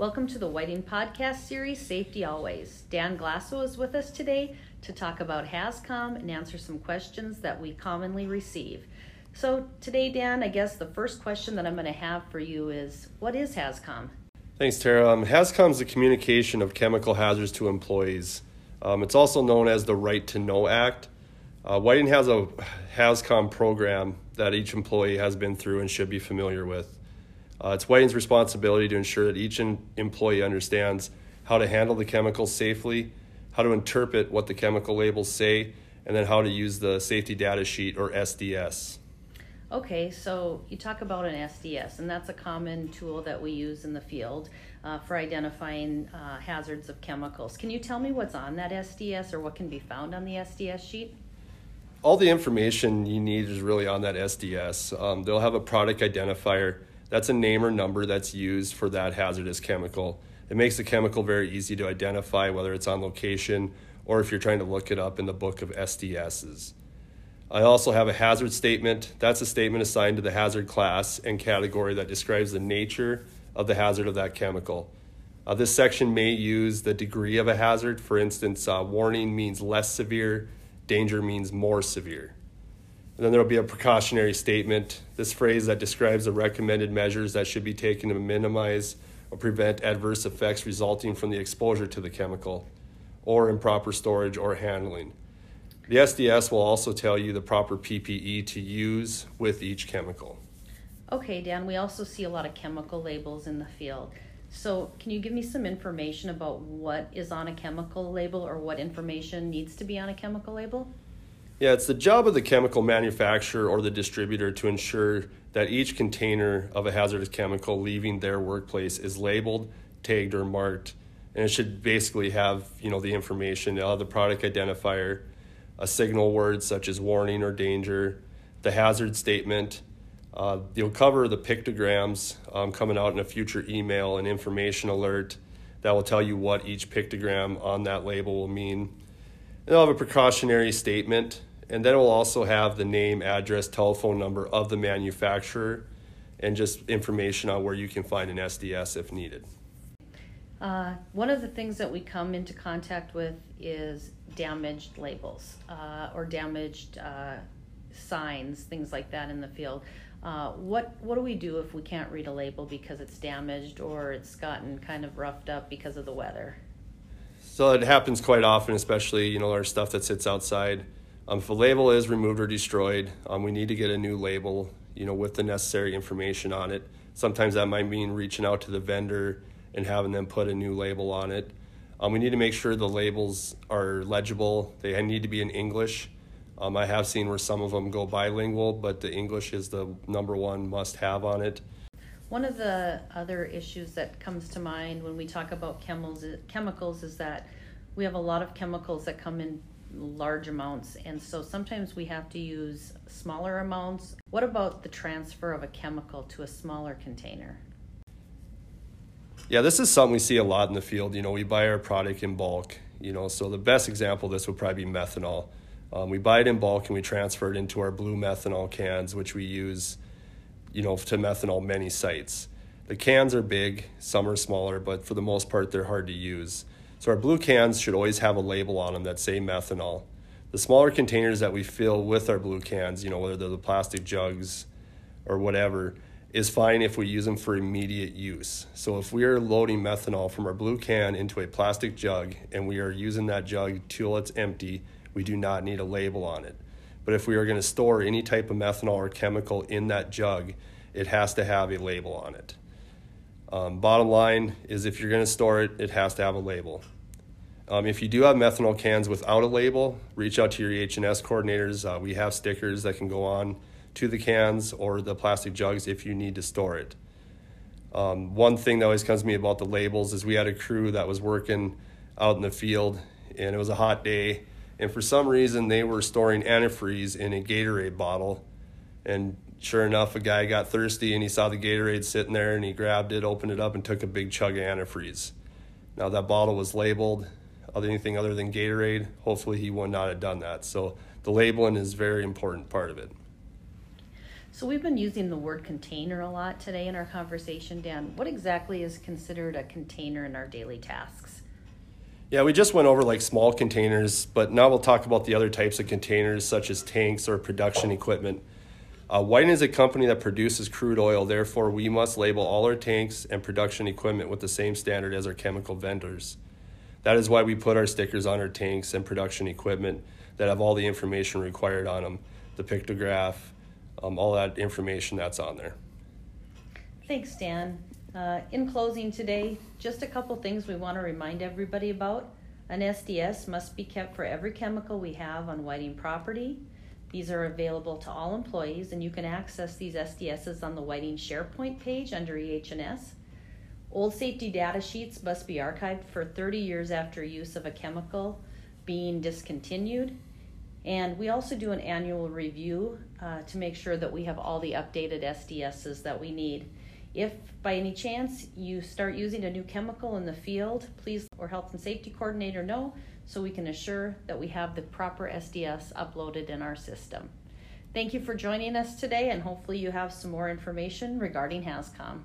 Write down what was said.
Welcome to the Whiting Podcast Series, Safety Always. Dan Glasso is with us today to talk about HAZCOM and answer some questions that we commonly receive. So, today, Dan, I guess the first question that I'm going to have for you is what is HAZCOM? Thanks, Tara. Um, HAZCOM is the communication of chemical hazards to employees. Um, it's also known as the Right to Know Act. Uh, Whiting has a HAZCOM program that each employee has been through and should be familiar with. Uh, it's Whiting's responsibility to ensure that each in- employee understands how to handle the chemicals safely, how to interpret what the chemical labels say, and then how to use the safety data sheet or SDS. Okay, so you talk about an SDS, and that's a common tool that we use in the field uh, for identifying uh, hazards of chemicals. Can you tell me what's on that SDS or what can be found on the SDS sheet? All the information you need is really on that SDS. Um, they'll have a product identifier that's a name or number that's used for that hazardous chemical. It makes the chemical very easy to identify whether it's on location or if you're trying to look it up in the book of SDSs. I also have a hazard statement. That's a statement assigned to the hazard class and category that describes the nature of the hazard of that chemical. Uh, this section may use the degree of a hazard. For instance, uh, warning means less severe, danger means more severe. And then there will be a precautionary statement, this phrase that describes the recommended measures that should be taken to minimize or prevent adverse effects resulting from the exposure to the chemical or improper storage or handling. The SDS will also tell you the proper PPE to use with each chemical. Okay, Dan, we also see a lot of chemical labels in the field. So, can you give me some information about what is on a chemical label or what information needs to be on a chemical label? Yeah, it's the job of the chemical manufacturer or the distributor to ensure that each container of a hazardous chemical leaving their workplace is labeled, tagged, or marked. And it should basically have, you know, the information, uh, the product identifier, a signal word such as warning or danger, the hazard statement. Uh, you'll cover the pictograms um, coming out in a future email and information alert that will tell you what each pictogram on that label will mean. And they'll have a precautionary statement and then it will also have the name, address, telephone number of the manufacturer, and just information on where you can find an SDS if needed. Uh, one of the things that we come into contact with is damaged labels uh, or damaged uh, signs, things like that in the field. Uh, what what do we do if we can't read a label because it's damaged or it's gotten kind of roughed up because of the weather? So it happens quite often, especially you know our stuff that sits outside. Um, if a label is removed or destroyed, um, we need to get a new label, you know, with the necessary information on it. Sometimes that might mean reaching out to the vendor and having them put a new label on it. Um, we need to make sure the labels are legible. They need to be in English. Um, I have seen where some of them go bilingual, but the English is the number one must have on it. One of the other issues that comes to mind when we talk about chemicals, chemicals is that we have a lot of chemicals that come in large amounts, and so sometimes we have to use smaller amounts. What about the transfer of a chemical to a smaller container? Yeah, this is something we see a lot in the field. You know, we buy our product in bulk. You know, so the best example of this would probably be methanol. Um, we buy it in bulk and we transfer it into our blue methanol cans, which we use, you know, to methanol many sites. The cans are big, some are smaller, but for the most part, they're hard to use. So our blue cans should always have a label on them that say methanol. The smaller containers that we fill with our blue cans, you know, whether they're the plastic jugs or whatever, is fine if we use them for immediate use. So if we are loading methanol from our blue can into a plastic jug and we are using that jug till it's empty, we do not need a label on it. But if we are going to store any type of methanol or chemical in that jug, it has to have a label on it. Um, bottom line is if you're going to store it, it has to have a label. Um, if you do have methanol cans without a label, reach out to your EH&S coordinators. Uh, we have stickers that can go on to the cans or the plastic jugs if you need to store it. Um, one thing that always comes to me about the labels is we had a crew that was working out in the field and it was a hot day and for some reason they were storing antifreeze in a Gatorade bottle and sure enough, a guy got thirsty and he saw the Gatorade sitting there and he grabbed it, opened it up, and took a big chug of antifreeze. Now, that bottle was labeled anything other than Gatorade. Hopefully, he would not have done that. So, the labeling is a very important part of it. So we've been using the word container a lot today in our conversation. Dan, what exactly is considered a container in our daily tasks? Yeah, we just went over like small containers, but now we'll talk about the other types of containers, such as tanks or production equipment. Uh, Whiting is a company that produces crude oil, therefore, we must label all our tanks and production equipment with the same standard as our chemical vendors. That is why we put our stickers on our tanks and production equipment that have all the information required on them the pictograph, um, all that information that's on there. Thanks, Dan. Uh, in closing today, just a couple things we want to remind everybody about. An SDS must be kept for every chemical we have on Whiting property. These are available to all employees, and you can access these SDSs on the Whiting SharePoint page under EH&S. Old safety data sheets must be archived for 30 years after use of a chemical being discontinued. And we also do an annual review uh, to make sure that we have all the updated SDSs that we need. If by any chance you start using a new chemical in the field, please or health and safety coordinator know so we can assure that we have the proper SDS uploaded in our system. Thank you for joining us today and hopefully you have some more information regarding HAZCOM.